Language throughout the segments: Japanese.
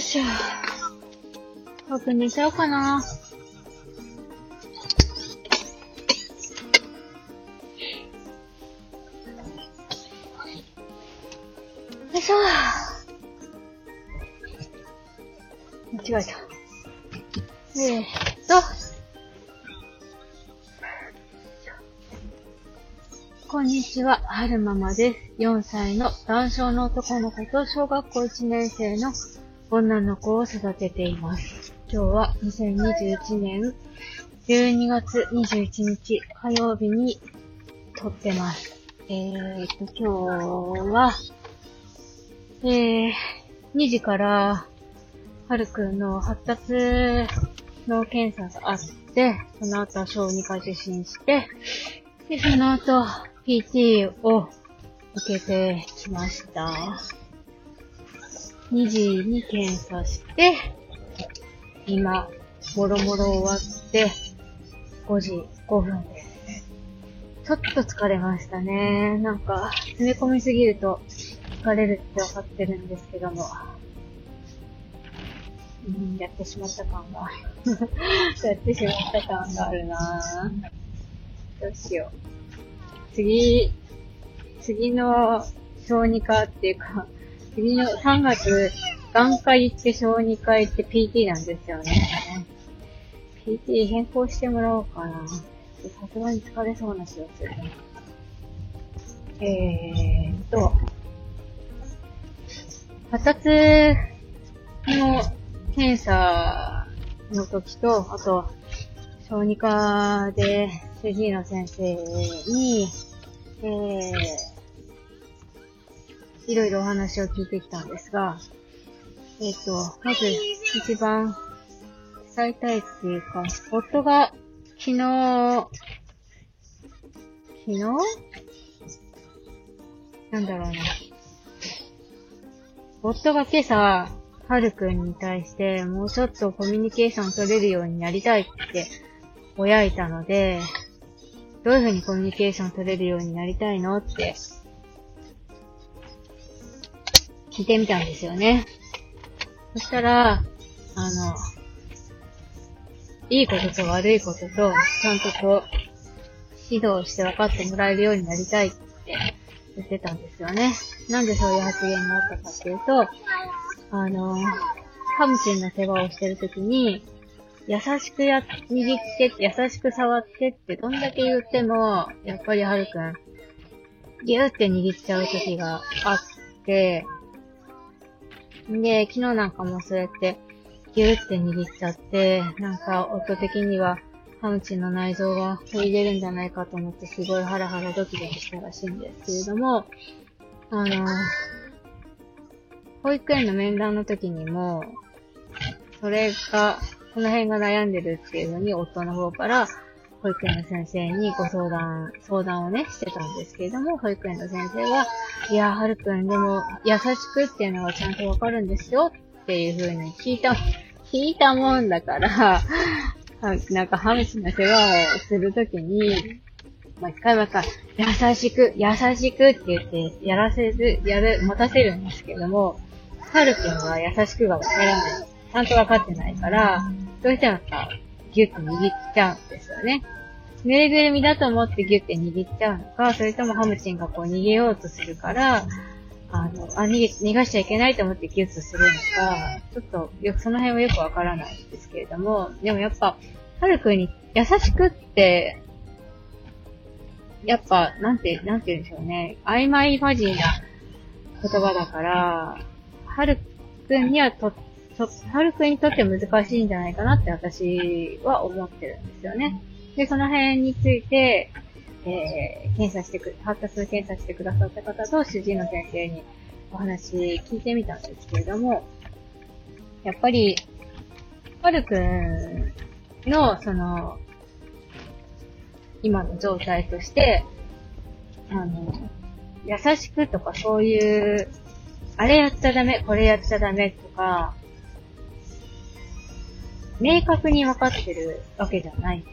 しょしょ。僕寝ちゃおうかな。よいしょ。間違えた。えー、と。こんにちは、はるままです。4歳の男性の男の子と小学校1年生の女の子を育てています。今日は2021年12月21日火曜日に撮ってます。えーっと、今日は、えー、2時から、はるくんの発達の検査があって、その後は小児科受診して、で、その後、PT を受けてきました。2時に検査して、今、もろもろ終わって、5時5分です。ちょっと疲れましたね。なんか、詰め込みすぎると疲れるって分かってるんですけども。うん、やってしまった感が。やってしまった感があるなぁ。どうしよう。次、次の小児科っていうか、次の3月、眼科行って小児科行って PT なんですよね。PT 変更してもらおうかな。さすがに疲れそうな気がする。えーっと、発達の検査の時と、あと、小児科で主治医の先生に、えー、いろいろお話を聞いてきたんですが、えっ、と、まず一番伝えたいっていうか、夫が昨日、昨日？なんだろうな。夫が今朝、はるくんに対して、もうちょっとコミュニケーション取れるようになりたいって、ぼやいたので、どういうふうにコミュニケーション取れるようになりたいのって、聞いてみたんですよね。そしたら、あの、いいことと悪いことと、ちゃんとこう、指導して分かってもらえるようになりたいって言ってたんですよね。なんでそういう発言があったかっていうと、あの、ハムチンの世話をしてるときに、優しくや、握って、優しく触ってってどんだけ言っても、やっぱりはるくん、ギューって握っちゃう時があって、で、昨日なんかもそうやって、ギューって握っちゃって、なんか夫的には、ハムチの内臓が取り出るんじゃないかと思って、すごいハラハラドキドキしたらしいんですけれども、あの、保育園の面談の時にも、それが、この辺が悩んでるっていうのに、夫の方から、保育園の先生にご相談、相談をね、してたんですけれども、保育園の先生は、いや、はるくん、でも、優しくっていうのがちゃんとわかるんですよっていう風に聞いた、聞いたもんだから、なんか、ハムチの世話をするときに、まあ、一回ばか優しく、優しくって言って、やらせる、やる、持たせるんですけども、はるくんは優しくがわからない。ちゃんとわかってないから、どうしてもなんか、ギュッと握っちゃうんですよね。ぬいぐるみだと思ってギュッて握っちゃうのか、それともハムチンがこう逃げようとするから、あの、あ、逃げ、逃がしちゃいけないと思ってギュッとするのか、ちょっと、よく、その辺はよくわからないんですけれども、でもやっぱ、はるくんに優しくって、やっぱ、なんて、なんて言うんでしょうね。曖昧ファジーな言葉だから、はるくんにはとっ、と、はるくんにとって難しいんじゃないかなって私は思ってるんですよね。で、その辺について、えー、検査してく、発達検査してくださった方と主治医の先生にお話聞いてみたんですけれども、やっぱり、はるくんの、その、今の状態として、あの、優しくとかそういう、あれやっちゃダメ、これやっちゃダメとか、明確に分かってるわけじゃない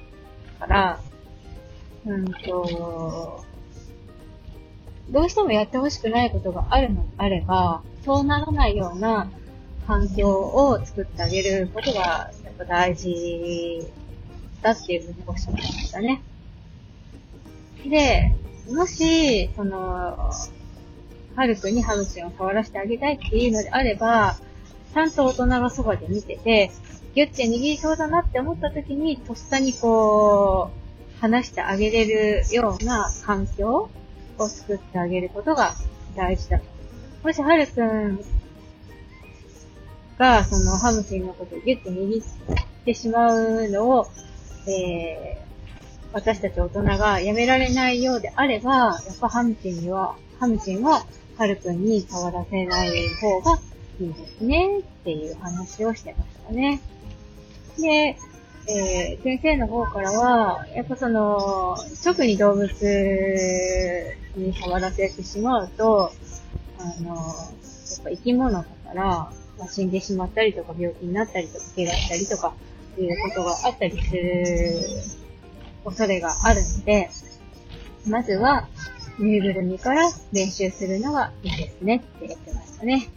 から、うんと、どうしてもやってほしくないことがあるのであれば、そうならないような環境を作ってあげることが、やっぱ大事だっていうふうにおっしゃってましたね。で、もし、その、はるくんにハムチンを触らせてあげたいっていうのであれば、ちゃんと大人がそばで見てて、ギュッて握りそうだなって思った時に、とっさにこう、話してあげれるような環境を作ってあげることが大事だと。もし、はるくんが、その、ハムチンのことをギュッて握ってしまうのを、えー、私たち大人がやめられないようであれば、やっぱハムチンには、ハムチンをはるくんに触らせない方がいいですね、っていう話をしてましたね。で、えー、先生の方からは、やっぱその、特に動物に触らせてしまうと、あの、やっぱ生き物だから、まあ、死んでしまったりとか病気になったりとか怪我したりとかいうことがあったりする恐れがあるので、まずは、ぬいぐるみから練習するのがいいですねって言ってましたね。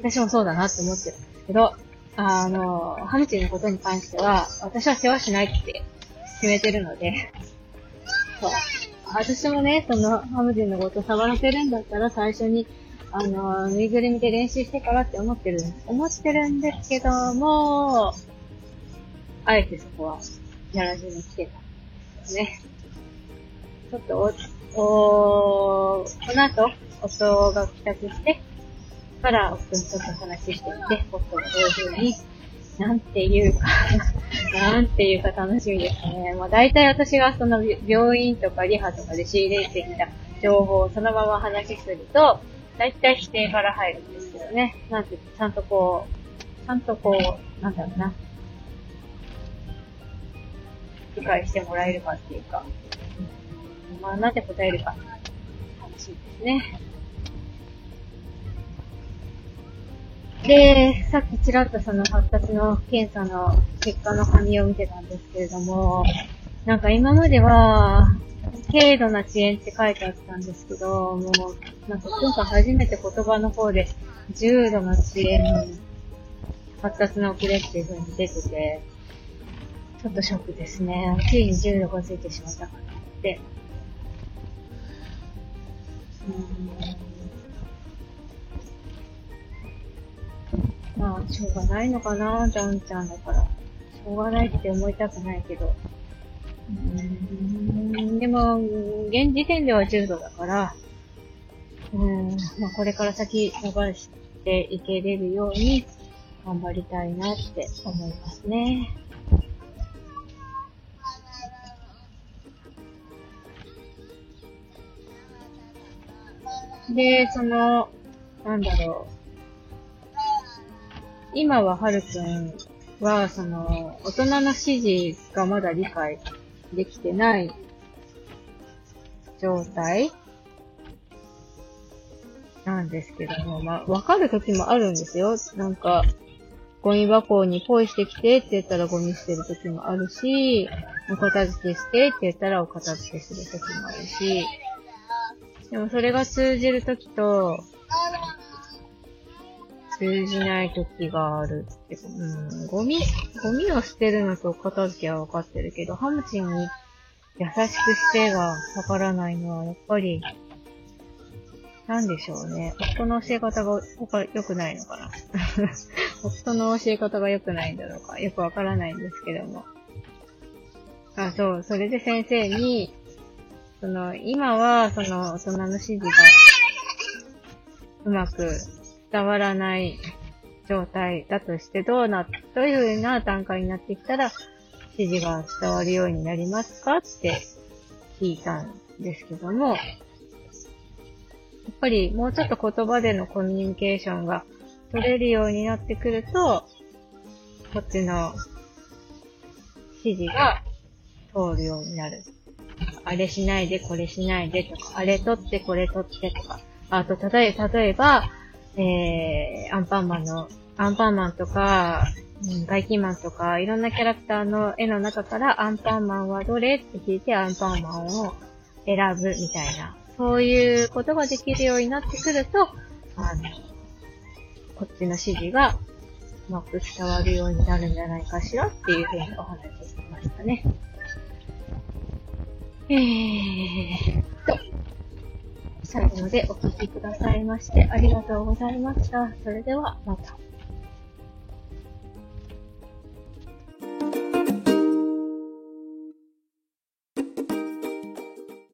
私もそうだなって思ってるんですけど、あの、ハムチンのことに関しては、私は世話しないって決めてるので、そう。私もね、その、ハムチンのこと触らせるんだったら最初に、あの、ぬいぐるみで練習してからって思ってる、思ってるんですけども、あえてそこはやらずに来てたね。ちょっとお、おこの後、夫が帰宅して、から夫にちょっと話してみて、夫がどういう風に、なんていうか なんていうか楽しみですね。まあ大体私がその病院とかリハとかで仕入れてきた情報をそのまま話しすると、大体否定から入るんですけどね。なんて、ちゃんとこう、ちゃんとこう、なんだろうな。理解してもらえるかっていうか、まあ、なぜ答えるか、楽しいですね。で、さっきちらっとその発達の検査の結果の紙を見てたんですけれども、なんか今までは、軽度な遅延って書いてあったんですけど、もう、なんか今回初めて言葉の方で、重度の遅延、発達の遅れっていう風に出てて、ちょっとショックですね。ついに重度がついてしまったかなって。うんまあ、しょうがないのかな、ジョンちゃんだから。しょうがないって思いたくないけど。うん、でも、現時点では重度だから、うん、まあ、これから先伸ばしていけれるように頑張りたいなって思いますね。で、その、なんだろう。今ははるくんは、その、大人の指示がまだ理解できてない状態なんですけども、まあ、わかる時もあるんですよ。なんか、ゴミ箱にポイしてきてって言ったらゴミ捨てる時もあるし、お片付けしてって言ったらお片付けする時もあるし、でもそれが通じるときと、通じないときがあるって、うん、ゴミ、ゴミを捨てるのと片付けは分かってるけど、ハムチンに優しくしてがわからないのは、やっぱり、なんでしょうね。夫の教え方が良くないのかな。夫の教え方が良くないんだろうか。よくわからないんですけども。あ、そう。それで先生に、その、今は、その、大人の指示が、うまく伝わらない状態だとして、どうな、どういう風な段階になってきたら、指示が伝わるようになりますかって聞いたんですけども、やっぱりもうちょっと言葉でのコミュニケーションが取れるようになってくると、こっちの指示が通るようになる。あれしないで、これしないでとか、あれ取って、これ取ってとか。あと、例え、例えば、えー、アンパンマンの、アンパンマンとか、うん、ガイキンマンとか、いろんなキャラクターの絵の中からアンパンマンはどれって聞いてアンパンマンを選ぶみたいな、そういうことができるようになってくると、あの、こっちの指示がうまく伝わるようになるんじゃないかしらっていうふうにお話ししてましたね。えーと、最後までお聴きくださいましてありがとうございました。それではまた。